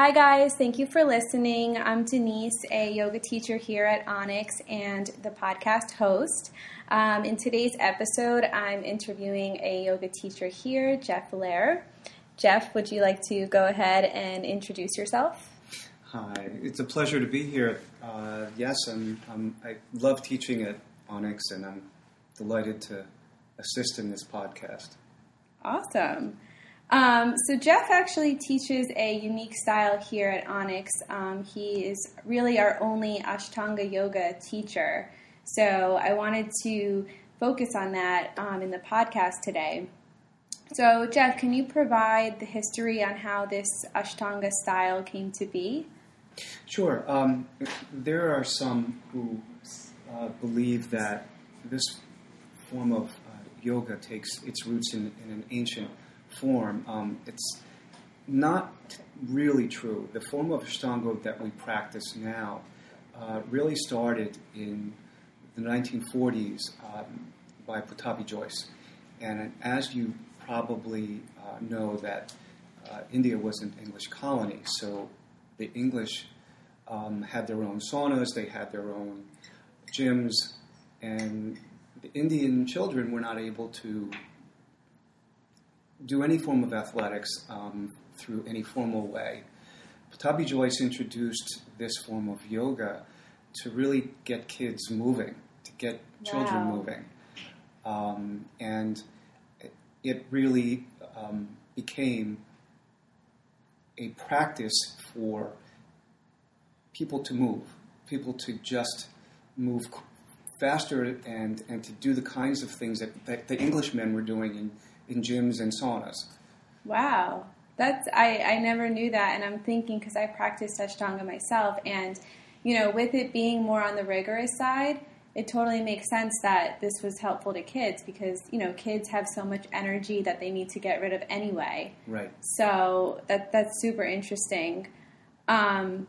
Hi, guys. Thank you for listening. I'm Denise, a yoga teacher here at Onyx and the podcast host. Um, in today's episode, I'm interviewing a yoga teacher here, Jeff Lair. Jeff, would you like to go ahead and introduce yourself? Hi, it's a pleasure to be here. Uh, yes, I'm, I'm, I love teaching at Onyx, and I'm delighted to assist in this podcast. Awesome. Um, so Jeff actually teaches a unique style here at Onyx. Um, he is really our only Ashtanga yoga teacher. So I wanted to focus on that um, in the podcast today. So Jeff, can you provide the history on how this Ashtanga style came to be? Sure. Um, there are some who uh, believe that this form of uh, yoga takes its roots in, in an ancient form. Um, it's not really true. The form of Ashtanga that we practice now uh, really started in the 1940s um, by Pattabhi Jois. And as you probably uh, know, that uh, India was an English colony, so the English um, had their own saunas, they had their own gyms, and the Indian children were not able to do any form of athletics um, through any formal way. Pattabhi Jois introduced this form of yoga to really get kids moving, to get children moving. Um, and it really um, became a practice for people to move, people to just move faster and, and to do the kinds of things that, that the Englishmen were doing in, in gyms and saunas. Wow. That's I, I never knew that and I'm thinking because I practiced Ashtanga myself and you know with it being more on the rigorous side it totally makes sense that this was helpful to kids because you know kids have so much energy that they need to get rid of anyway Right. so that that's super interesting um,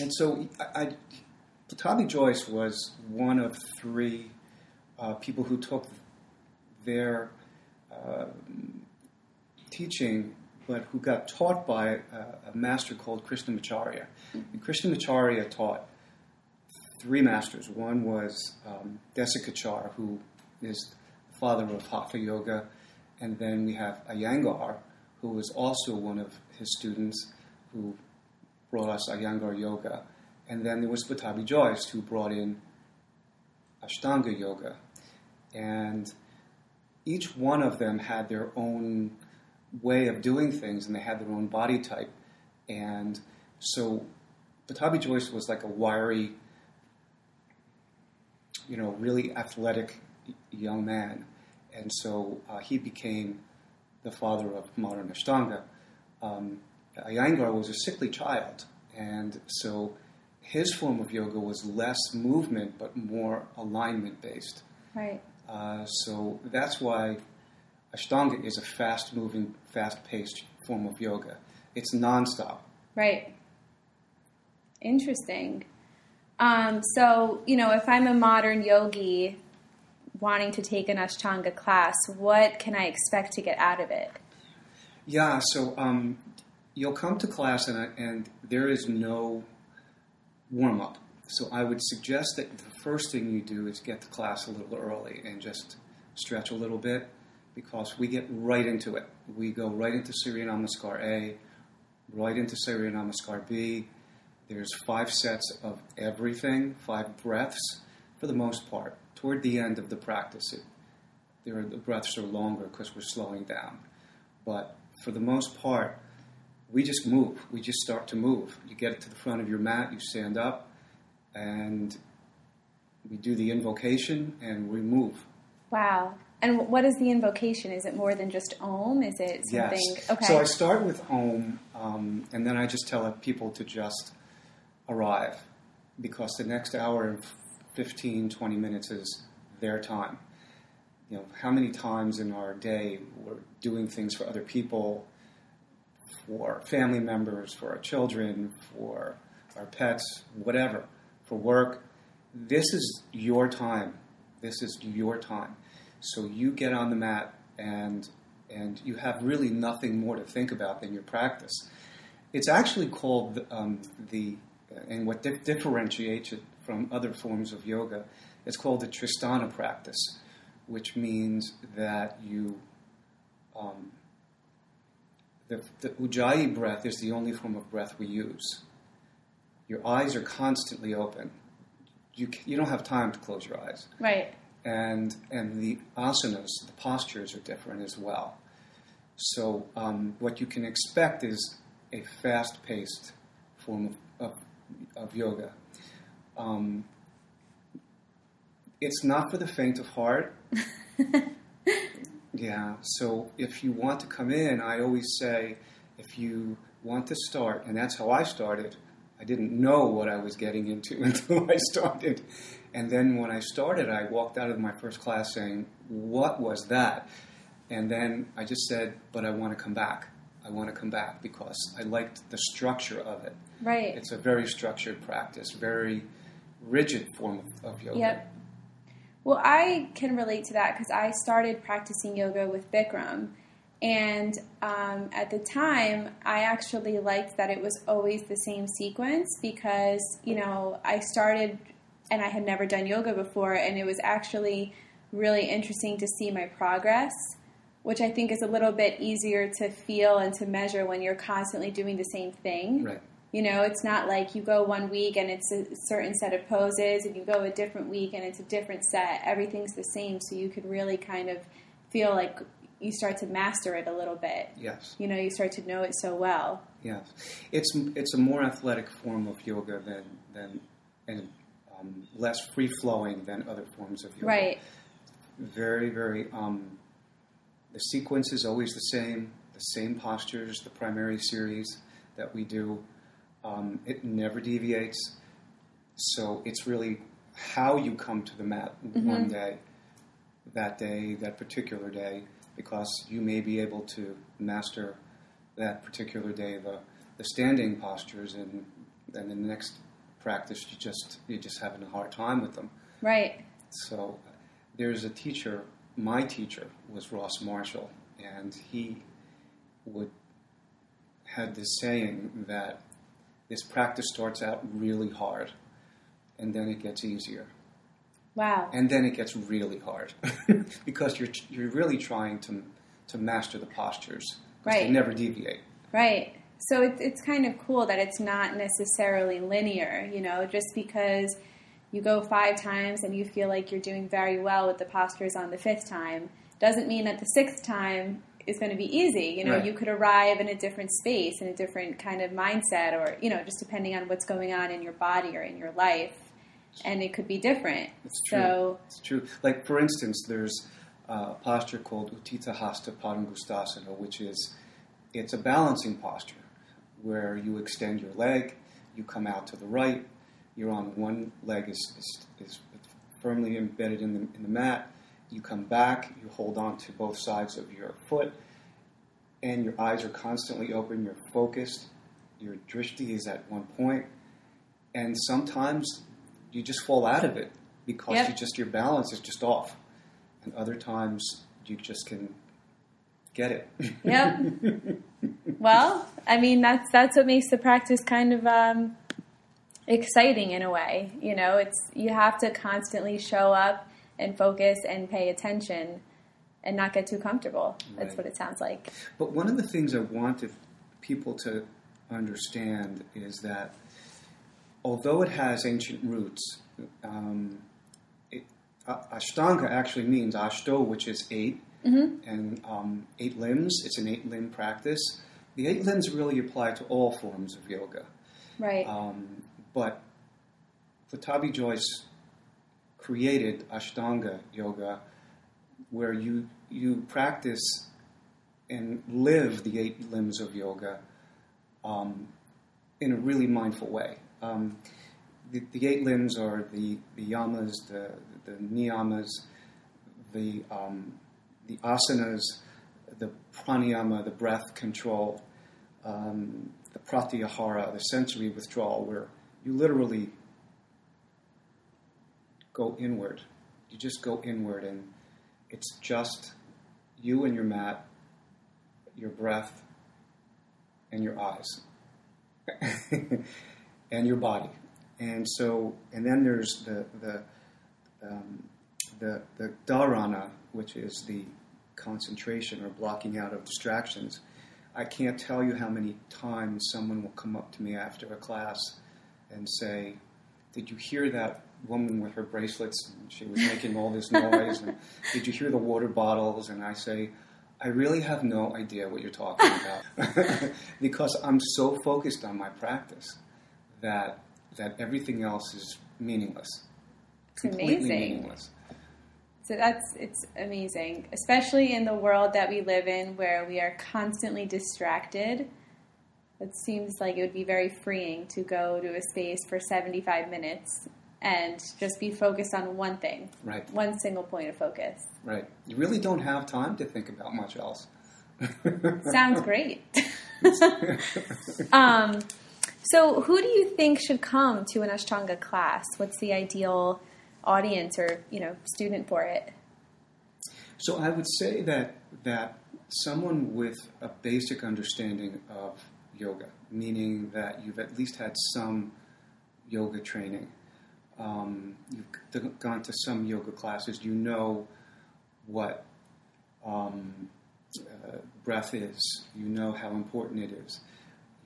And so I, I, Pattabhi Jois was one of three uh, people who took their uh, teaching, but who got taught by a, a master called Krishnamacharya. And Krishnamacharya taught three masters. One was um, Desikachar, who is the father of Hatha Yoga, and then we have Iyengar, who was also one of his students, who brought us Iyengar Yoga. And then there was Pattabhi Jois, who brought in Ashtanga Yoga. And each one of them had their own way of doing things, and they had their own body type. And so Pattabhi Jois was like a wiry, you know, really athletic young man. And so uh, he became the father of modern Ashtanga. Um, Iyengar was a sickly child, and so his form of yoga was less movement but more alignment based. right Uh, so that's why Ashtanga is a fast moving, fast paced form of yoga. It's nonstop. right interesting um, so you know if I'm a modern yogi wanting to take an Ashtanga class what can I expect to get out of it Yeah, so um, you'll come to class and, and there is no warm up. So I would suggest that the first thing you do is get to class a little early and just stretch a little bit because we get right into it. We go right into Surya Namaskar A, right into Surya Namaskar B. There's five sets of everything, five breaths for the most part. Toward the end of the practice, it, there are, the breaths are longer because we're slowing down. But for the most part, we just move. We just start to move. You get to the front of your mat, you stand up, and we do the invocation and we move. Wow. And what is the invocation? Is it more than just Om? Is it something? Yes. Okay. So I start with Om, um, and then I just tell people to just arrive because the next hour and 15, 20 minutes is their time. You know, how many times in our day we're doing things for other people, for family members, for our children, for our pets, whatever, for work. This is your time. This is your time. So you get on the mat and and you have really nothing more to think about than your practice. It's actually called um, the, and what di- differentiates it from other forms of yoga, it's called the Tristhana practice, which means that you, um, the, the Ujjayi breath is the only form of breath we use. Your eyes are constantly open. You, you don't have time to close your eyes. Right. And, and the asanas, the postures are different as well. So, um, what you can expect is a fast paced form of, of, of yoga. Um, it's not for the faint of heart. yeah, so if you want to come in, I always say if you want to start, and that's how I started, I didn't know what I was getting into until I started. And then when I started, I walked out of my first class saying, What was that? And then I just said, But I want to come back. I want to come back because I liked the structure of it. Right. It's a very structured practice, very rigid form of, of yoga. Yep. Well, I can relate to that because I started practicing yoga with Bikram. And um, at the time, I actually liked that it was always the same sequence because, you know, I started and I had never done yoga before, and it was actually really interesting to see my progress, which I think is a little bit easier to feel and to measure when you're constantly doing the same thing. Right. You know, it's not like you go one week and it's a certain set of poses, and you go a different week and it's a different set. Everything's the same, so you could really kind of feel like you start to master it a little bit. Yes. You know, you start to know it so well. Yes, it's it's a more athletic form of yoga than than and um, less free flowing than other forms of yoga. Right. Very very. Um, the sequence is always the same. The same postures. The primary series that we do. Um, it never deviates. So it's really how you come to the mat one day, that day, that particular day, because you may be able to master that particular day the, the standing postures, and then in the next practice you just you're just having a hard time with them. Right. So there's a teacher. My teacher was Ross Marshall, and he would had this saying that this practice starts out really hard, and then it gets easier, Wow. and then it gets really hard because you're you're really trying to to master the postures. 'cause They Right. never deviate. Right. So it's it's kind of cool that it's not necessarily linear, you know, just because you go five times and you feel like you're doing very well with the postures on the fifth time doesn't mean that the sixth time is going to be easy. You know, Right. you could arrive in a different space, in a different kind of mindset, or, you know, just depending on what's going on in your body or in your life. And it could be different. It's true. So, It's true. Like for instance, there's a posture called Utthita Hasta Padangusthasana, which is it's a balancing posture where you extend your leg, you come out to the right, you're on one leg is, is, is firmly embedded in the, in the mat, you come back, you hold on to both sides of your foot, and your eyes are constantly open, you're focused, your drishti is at one point, and sometimes you just fall out of it because Yep. you just your balance is just off, and other times you just can get it. Yep. well, I mean that's that's what makes the practice kind of um, exciting in a way. You know, it's you have to constantly show up and focus and pay attention and not get too comfortable. That's what it sounds like. But one of the things I wanted people to understand is that although it has ancient roots, um, it, Ashtanga actually means Ashto, which is 8 and um, eight limbs. It's an eight limb practice. The eight limbs really apply to all forms of yoga. Right. Um, but Pattabhi Jois created Ashtanga yoga, where you you practice and live the eight limbs of yoga um, in a really mindful way. Um, the, the eight limbs are the, the yamas, the, the niyamas, the, um, the asanas, the pranayama, the breath control, um, the pratyahara, the sensory withdrawal, where you literally go inward. You just go inward, and it's just you and your mat, your breath, and your eyes. and your body. And so, and then there's the the um, the, the dharana, which is the concentration or blocking out of distractions. I can't tell you how many times someone will come up to me after a class and say, "Did you hear that woman with her bracelets? She was making all this noise. And did you hear the water bottles?" And I say, "I really have no idea what you're talking about because I'm so focused on my practice that that everything else is meaningless, It's completely amazing. meaningless." So that's it's amazing, especially in the world that we live in where we are constantly distracted. It seems like it would be very freeing to go to a space for 75 minutes and just be focused on one thing, Right, one single point of focus. right. You really don't have time to think about much else. Sounds great. um, so, who do you think should come to an Ashtanga class? What's the ideal audience or you know student for it? So I would say that that someone with a basic understanding of yoga, meaning that you've at least had some yoga training, um, you've gone to some yoga classes, you know what um, uh, breath is, you know how important it is,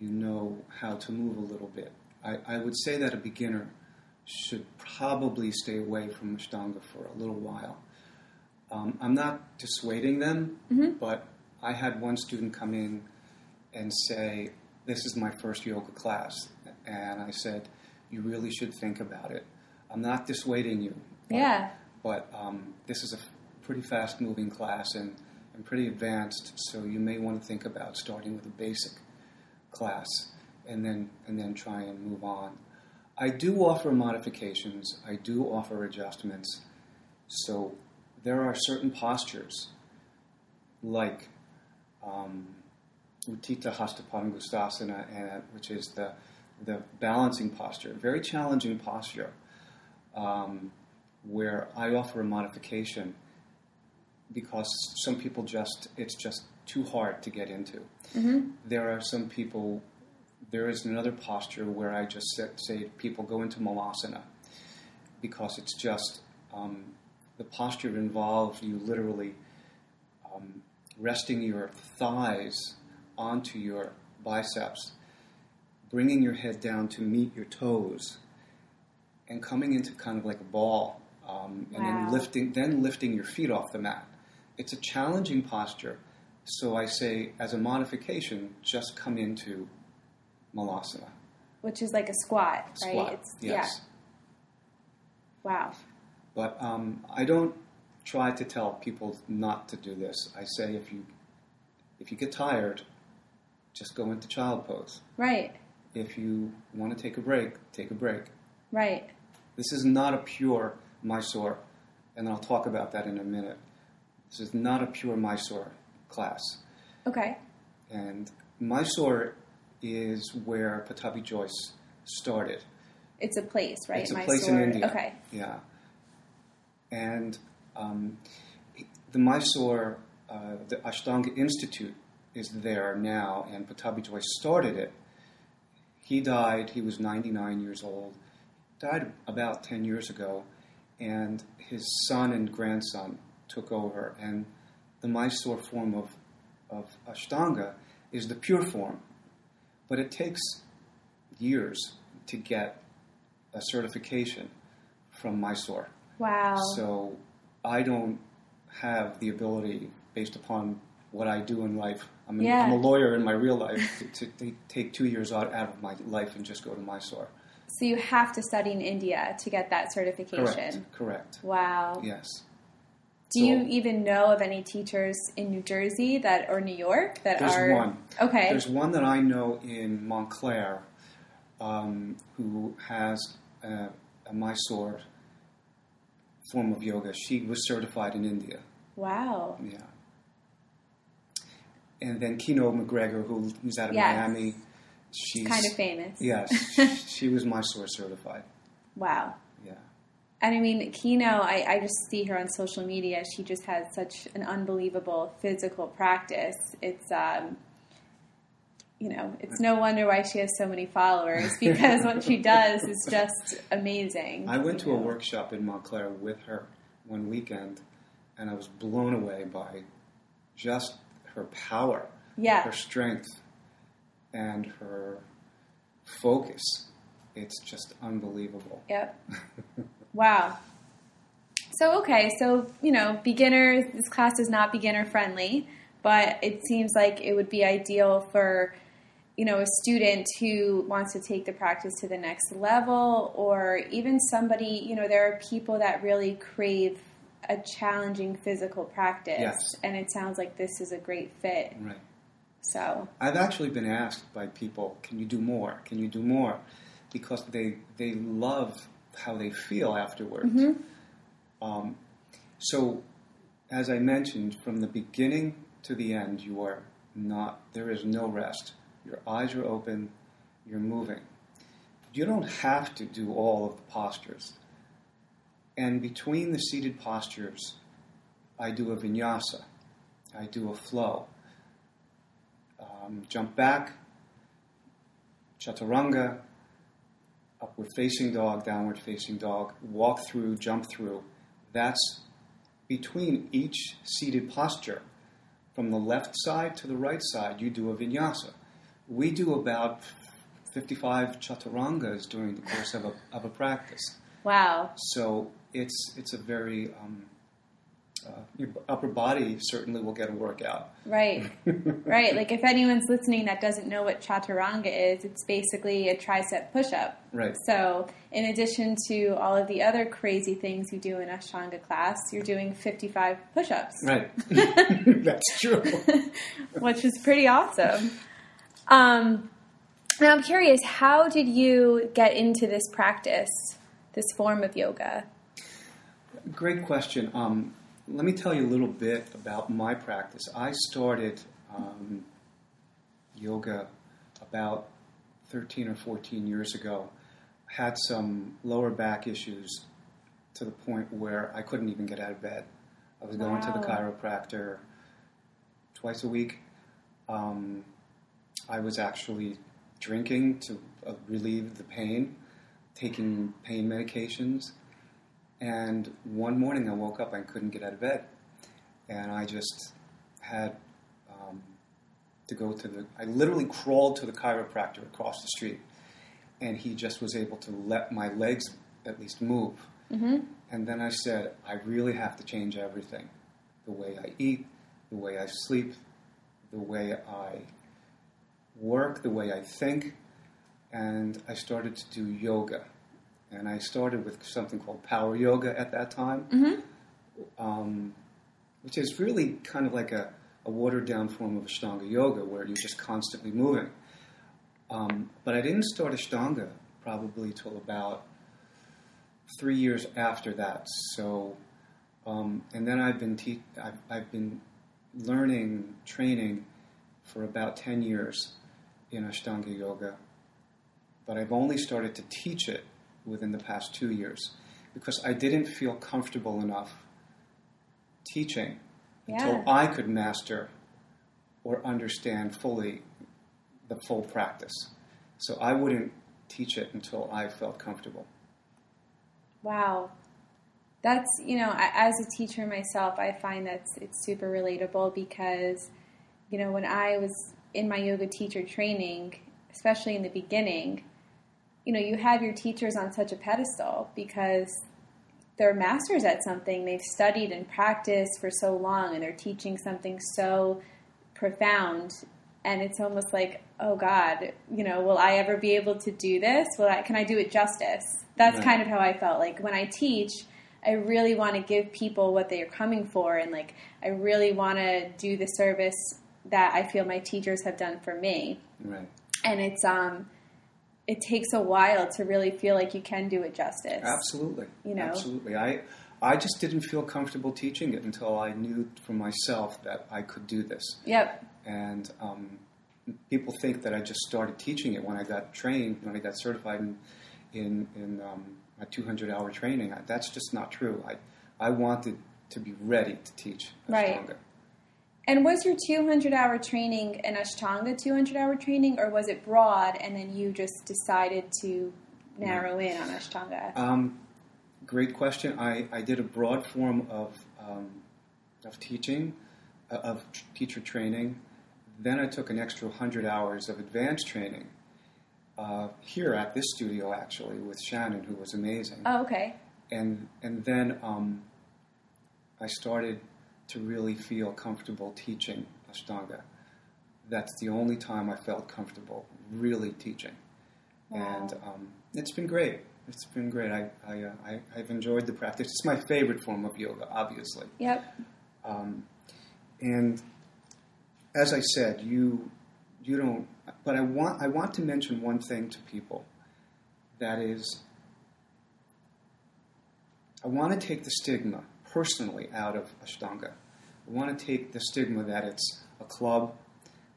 you know how to move a little bit. I, I would say that a beginner should probably stay away from Ashtanga for a little while. Um, I'm not dissuading them, but I had one student come in and say, This is my first yoga class. And I said, You really should think about it. I'm not dissuading you. But, Yeah. But um, this is a pretty fast moving class and, and pretty advanced, so you may want to think about starting with a basic class and then, and then try and move on. I do offer modifications, I do offer adjustments. So there are certain postures, like um, Utthita Hastapadangusthasana, and, which is the, the balancing posture, very challenging posture, um, where I offer a modification because some people just, it's just too hard to get into. There are some people, there is another posture where I just say, say people go into Malasana because it's just um, the posture involves you literally um, resting your thighs onto your biceps, bringing your head down to meet your toes, and coming into kind of like a ball, um, and Wow. then lifting, then lifting your feet off the mat. It's a challenging posture, so I say as a modification, just come into Malasana. Which is like a squat, right? Squat. It's, yes. Yeah. Wow. But um, I don't try to tell people not to do this. I say if you if you get tired, just go into child pose. Right. If you want to take a break, take a break. Right. This is not a pure Mysore, and I'll talk about that in a minute. This is not a pure Mysore class. Okay. And Mysore is where Pattabhi Jois started. It's a place, right? It's a Mysore. place in India. Okay. Yeah. And um, the Mysore, uh, the Ashtanga Institute is there now, and Pattabhi Jois started it. He died, he was 99 years old, died about 10 years ago, and his son and grandson took over. And the Mysore form of, of Ashtanga is the pure form, but it takes years to get a certification from Mysore. Wow. So I don't have the ability, based upon what I do in life. I mean, Yeah. I'm a lawyer in my real life to, to take two years out, out of my life and just go to Mysore. So you have to study in India to get that certification. Correct. Correct. Wow. Yes. Do So- you even know of any teachers in New Jersey that or New York that There's are one. Okay. There's one that I know in Montclair um, who has a, a Mysore form of yoga. She was certified in India. wow. Yeah. And then Kino MacGregor, who, who's out of Yes. Miami. She's Kind of famous. Yes, she was Mysore certified. Wow. And I mean, Kino, I, I just see her on social media. She just has such an unbelievable physical practice. It's, um, you know, it's no wonder why she has so many followers because what she does is just amazing. I went to you a workshop in Montclair with her one weekend, and I was blown away by just her power, Yeah. her strength, and her focus. It's just unbelievable. Yep. wow. So okay, so you know, beginners. This class is not beginner friendly, but it seems like it would be ideal for you know a student who wants to take the practice to the next level, or even somebody. You know, there are people that really crave a challenging physical practice, Yes. and it sounds like this is a great fit. Right. So I've actually been asked by people, "Can you do more? Can you do more?" Because they they love how they feel afterwards. Um, so, as I mentioned, from the beginning to the end, you are not. There is no rest. Your eyes are open. You're moving. You don't have to do all of the postures. And between the seated postures, I do a vinyasa. I do a flow. Um, jump back, chaturanga, upward facing dog, downward facing dog, walk through, jump through. That's between each seated posture. From the left side to the right side, you do a vinyasa. We do about 55 chaturangas during the course of a, of a practice. wow, So it's, it's a very, um, uh, your upper body certainly will get a workout. right. Right, like if anyone's listening that doesn't know what chaturanga is, it's basically a tricep push-up. Right. So, in addition to all of the other crazy things you do in Ashtanga class, you're doing 55 push-ups, Right. That's true. which is pretty awesome. Um, now, I'm curious, how did you get into this practice, this form of yoga? Great question. Um, let me tell you a little bit about my practice. I started um, yoga about 13 or 14 years ago. Had some lower back issues to the point where I couldn't even get out of bed. I was going to the chiropractor twice a week. Um, I was actually drinking to uh, relieve the pain, taking pain medications. And one morning I woke up, I couldn't get out of bed. And I just had um, to go to the, I literally crawled to the chiropractor across the street. And he just was able to let my legs at least move. Mm-hmm. And then I said, I really have to change everything the way I eat, the way I sleep, the way I work, the way I think. And I started to do yoga. And I started with something called power yoga at that time, Mm-hmm. um, which is really kind of like a, a watered down form of Ashtanga yoga where you're just constantly moving. Um, but I didn't start Ashtanga probably till about three years after that. So, um, and then I've been te- I've, I've been learning training for about ten years in Ashtanga yoga, but I've only started to teach it within the past two years because I didn't feel comfortable enough teaching Yeah. until I could master or understand fully the full practice. So I wouldn't teach it until I felt comfortable. Wow. That's, you know, as a teacher myself, I find that it's super relatable because, you know, when I was in my yoga teacher training, especially in the beginning, you know, you have your teachers on such a pedestal because they're masters at something. They've studied and practiced for so long and they're teaching something so profound. And it's almost like, oh God, you know, will I ever be able to do this? Will I, can I do it justice? That's Right. kind of how I felt. Like when I teach, I really want to give people what they are coming for. And like, I really want to do the service that I feel my teachers have done for me Right. and it's um it takes a while to really feel like you can do it justice. Absolutely. You know? Absolutely. I I just didn't feel comfortable teaching it until I knew for myself that I could do this. Yep. And um, people think that I just started teaching it when I got trained, when I got certified in in, in um, my 200 hour training. I, that's just not true. I I wanted to be ready to teach Right. Ashtanga. And was your 200 hour training an Ashtanga 200 hour training, or was it broad and then you just decided to narrow in on Ashtanga? Um, great question. I, I did a broad form of, um, of teaching, uh, of t- teacher training. Then I took an extra 100 hours of advanced training uh, here at this studio, actually, with Shannon, who was amazing. Oh, okay. And, and then um, I started to really feel comfortable teaching Ashtanga. That's the only time I felt comfortable really teaching. Wow. And um, it's been great. It's been great. I, I, uh, I, I've enjoyed the practice. It's my favorite form of yoga, obviously. Yep. Um, and as I said, you you don't. But I want I want to mention one thing to people. That is, I want to take the stigma personally out of Ashtanga. I want to take the stigma that it's a club,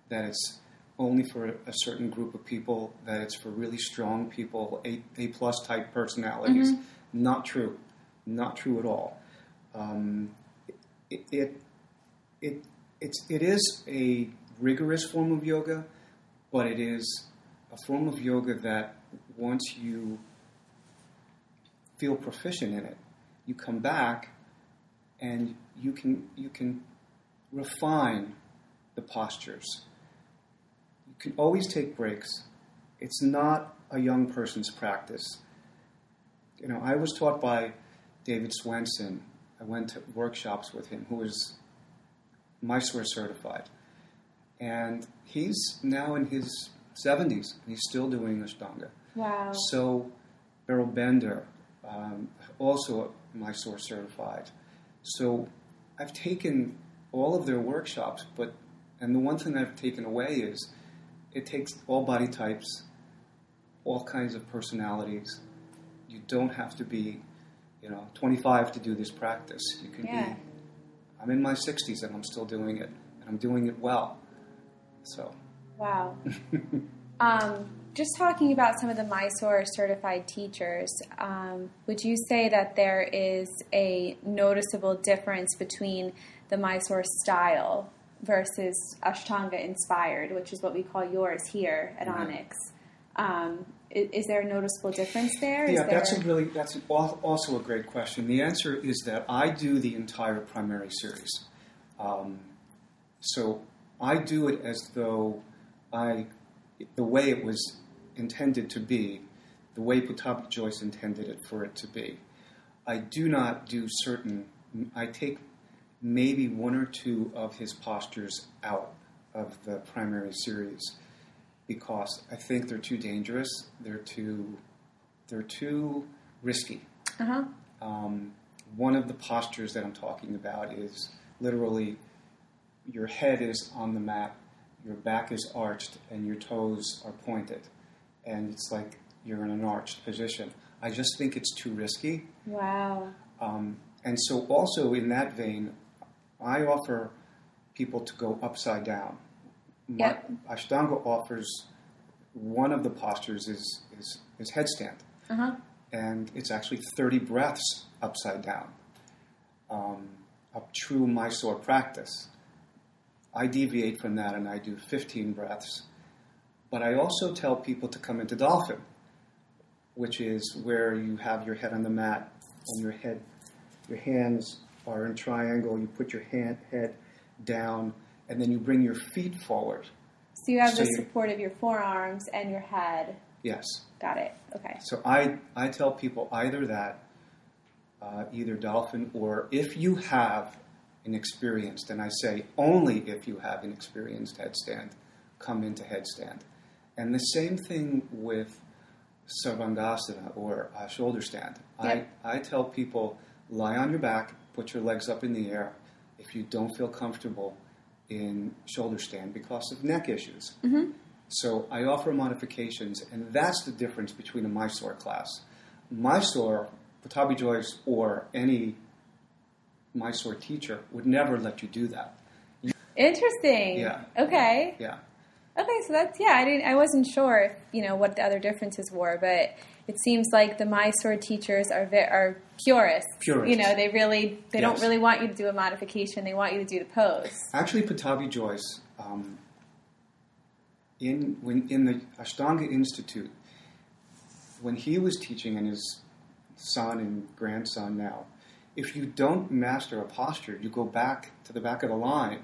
that it's only for a certain group of people, that it's for really strong people, A, a plus type personalities. Not true. Not true at all. Um, it, it, it, it's, it is a rigorous form of yoga, but it is a form of yoga that once you feel proficient in it, you come back and you can you can refine the postures. You can always take breaks. It's not a young person's practice. You know, I was taught by David Swenson. I went to workshops with him, who is Mysore certified. And he's now in his 70s, and he's still doing Ashtanga. Wow. So, Beryl Bender, um, also Mysore certified. So, I've taken all of their workshops, but and the one thing I've taken away is it takes all body types, all kinds of personalities. You don't have to be, you know, 25 to do this practice. You can Yeah. be. I'm in my 60s and I'm still doing it, and I'm doing it well. So. Wow. um, just talking about some of the Mysore certified teachers, um, would you say that there is a noticeable difference between the Mysore style versus Ashtanga inspired, which is what we call yours here at Mhm. Onyx? Um, is, is there a noticeable difference there? Is Yeah, that's a there- really that's al- also a great question. The answer is that I do the entire primary series, um, so I do it as though I, the way it was intended to be, the way Putabi Joyce intended it for it to be. I do not do certain. I take maybe one or two of his postures out of the primary series because I think they're too dangerous. They're too they're too risky. Uh-huh. Um, one of the postures that I'm talking about is literally your head is on the mat, your back is arched, and your toes are pointed, and it's like you're in an arched position. I just think it's too risky. Wow. Um, and so, also in that vein, I offer people to go upside down. My, Yep. Ashtanga offers one of the postures is, is, is headstand, Uh-huh. and it's actually 30 breaths upside down. Um, a true Mysore practice. I deviate from that and I do 15 breaths. But I also tell people to come into dolphin, which is where you have your head on the mat and your head, your hands are in triangle. You put your hand, head down, and then you bring your feet forward. So you have So the support of your forearms and your head. Yes. Got it. Okay. So I, I tell people either that, uh, either dolphin, or if you have an experienced, and I say only if you have an experienced headstand, come into headstand. And the same thing with Sarvangasana or uh, shoulder stand. Yep. I, I tell people lie on your back, put your legs up in the air if you don't feel comfortable in shoulder stand because of neck issues. Mm-hmm. So I offer modifications, and that's the difference between a Mysore class. Mysore, Pattabhi Jois, or any Mysore teacher would never let you do that. Interesting. Yeah. Okay. Yeah. Okay, so that's yeah. I didn't. I wasn't sure if you know what the other differences were, but it seems like the Mysore teachers are ve- are purists. Purists. You know, they really they don't really want you to do a modification. They want you to do the pose. Actually, Pattabhi Jois, um, in when in the Ashtanga Institute, when he was teaching, and his son and grandson now, if you don't master a posture, you go back to the back of the line,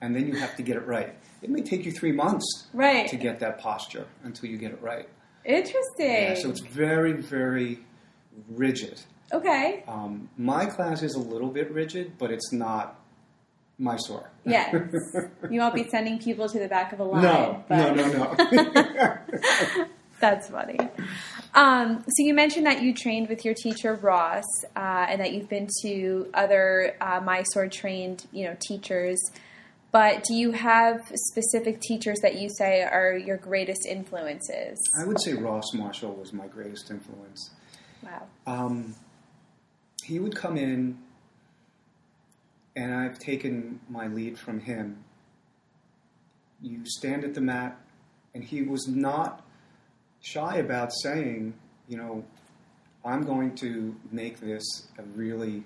and then you have to get it right. It may take you three months Right. to get that posture until you get it right. Interesting. Yeah, so it's very, very rigid. okay. Um, my class is a little bit rigid, but it's not my Mysore. Yes. you won't be sending people to the back of a line. No, but no, no, no. That's funny. Um, so you mentioned that you trained with your teacher Ross, uh, and that you've been to other uh, Mysore trained, you know, teachers. But do you have specific teachers that you say are your greatest influences? I would say Ross Marshall was my greatest influence. Wow. Um, he would come in, and I've taken my lead from him. You stand at the mat, and he was not shy about saying, you know, I'm going to make this a really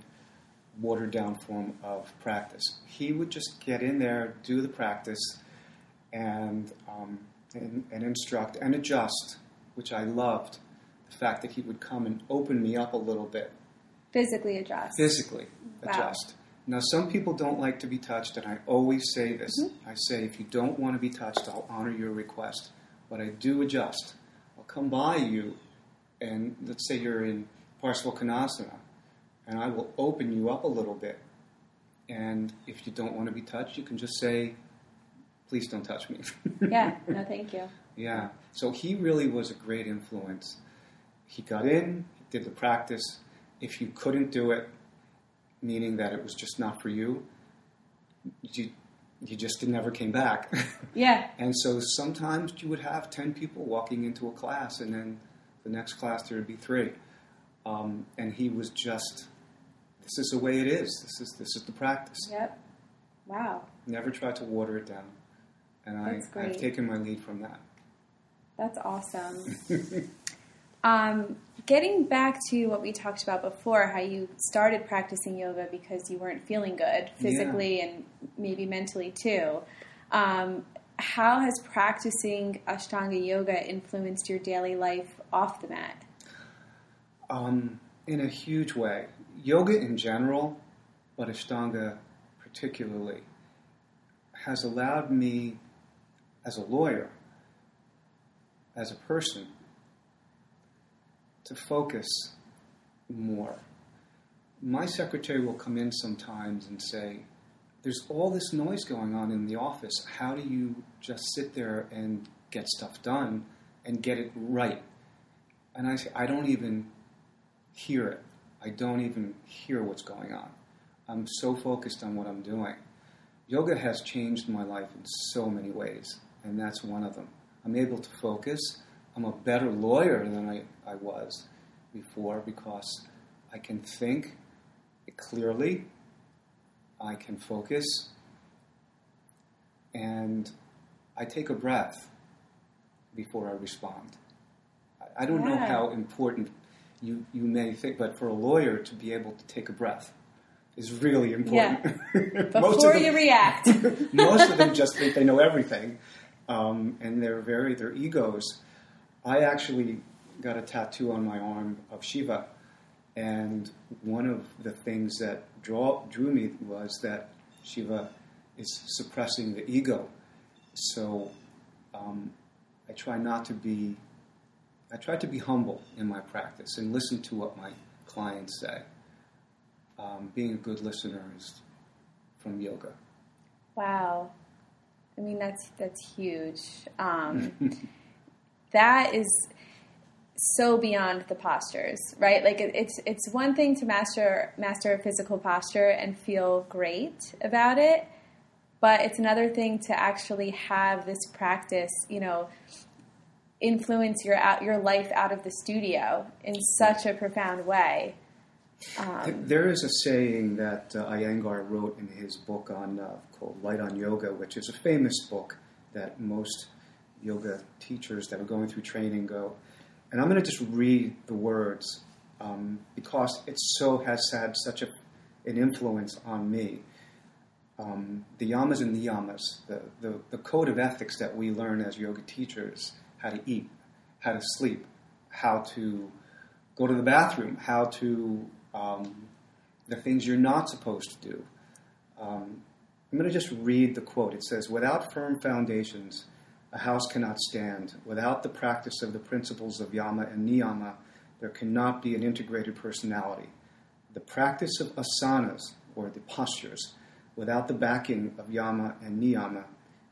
watered down form of practice. He would just get in there, do the practice, and, um, and, and instruct and adjust, which I loved. The fact that he would come and open me up a little bit, Physically adjust. physically Wow. adjust. Now, some people don't like to be touched, and I always say this. I say, if you don't want to be touched, I'll honor your request, but I do adjust. Come by you, and let's say you're in Parsvakonasana, and I will open you up a little bit. And if you don't want to be touched, you can just say, please don't touch me. yeah. No, thank you. Yeah. So he really was a great influence. He got in, he did the practice. If you couldn't do it, meaning that it was just not for you, you, you just never came back. Yeah. and so sometimes you would have 10 people walking into a class, and then the next class there would be three. Um, and he was just, this is the way it is. This is, this is the practice. Yep. Wow. Never tried to water it down. And I, I've taken my lead from that. That's awesome. um, getting back to what we talked about before, how you started practicing yoga because you weren't feeling good physically and maybe mentally too. Um, how has practicing Ashtanga yoga influenced your daily life off the mat? Um, in a huge way. Yoga in general, but Ashtanga particularly, has allowed me, as a lawyer, as a person, to focus more. My secretary will come in sometimes and say, There's all this noise going on in the office. How do you just sit there and get stuff done and get it right? And I say, I don't even hear it. I don't even hear what's going on. I'm so focused on what I'm doing. Yoga has changed my life in so many ways, and that's one of them. I'm able to focus. I'm a better lawyer than I, I was before because I can think clearly, I can focus, and I take a breath before I respond. I- I don't know how important you, you may think, but for a lawyer to be able to take a breath is really important. Most Before them, you react. most of them just think they know everything, um, and they're very their egos. I actually got a tattoo on my arm of Shiva, and one of the things that draw, drew me was that Shiva is suppressing the ego. So um, I try not to be. I try to be humble in my practice and listen to what my clients say. Um, being a good listener is from yoga. Wow. I mean that's that's huge. Um, that is so beyond the postures, right? Like it, it's it's one thing to master master a physical posture and feel great about it, but it's another thing to actually have this practice, you know, influence your out your life out of the studio in such a profound way. Um, There is a saying that uh, Iyengar wrote in his book on uh, called Light on Yoga, which is a famous book that most yoga teachers that are going through training go, and I'm going to just read the words um, because it so has had such a, an influence on me. Um, the yamas and niyamas, the, the, the code of ethics that we learn as yoga teachers, how to eat, how to sleep, how to go to the bathroom, how to um, the things you're not supposed to do. Um, I'm going to just read the quote. It says, Without firm foundations, a house cannot stand. Without the practice of the principles of yama and niyama, there cannot be an integrated personality. The practice of asanas, or the postures, without the backing of yama and niyama,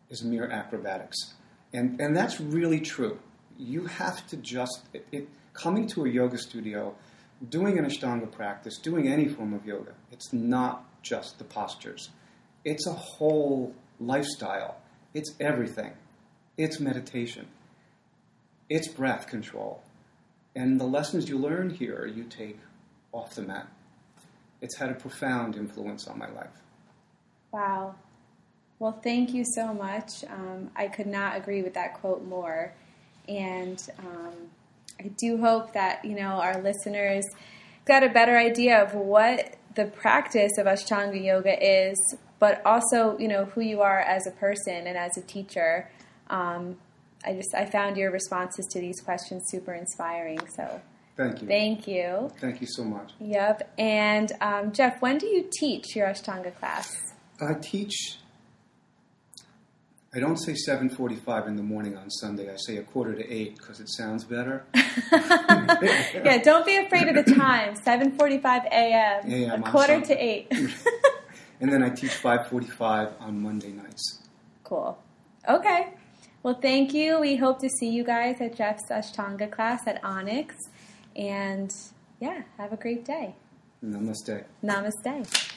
is mere acrobatics. And, and that's really true. You have to just, it, it, coming to a yoga studio, doing an Ashtanga practice, doing any form of yoga, it's not just the postures. It's a whole lifestyle. It's everything. It's meditation. It's breath control. And the lessons you learn here, you take off the mat. It's had a profound influence on my life. Wow. Well, thank you so much. Um, I could not agree with that quote more. And um, I do hope that, you know, our listeners got a better idea of what the practice of Ashtanga Yoga is, but also, you know, who you are as a person and as a teacher. Um, I just I found your responses to these questions super inspiring. So thank you. Thank you. Thank you so much. Yep. And um, Jeff, when do you teach your Ashtanga class? I teach. I don't say 7:45 in the morning on Sunday. I say a quarter to eight because it sounds better. yeah, don't be afraid of the time. 7:45 a.m. a.m. A quarter to eight. and then I teach 5:45 on Monday nights. Cool. Okay. Well, thank you. We hope to see you guys at Jeff's Ashtanga class at Onyx. And yeah, have a great day. Namaste. Namaste.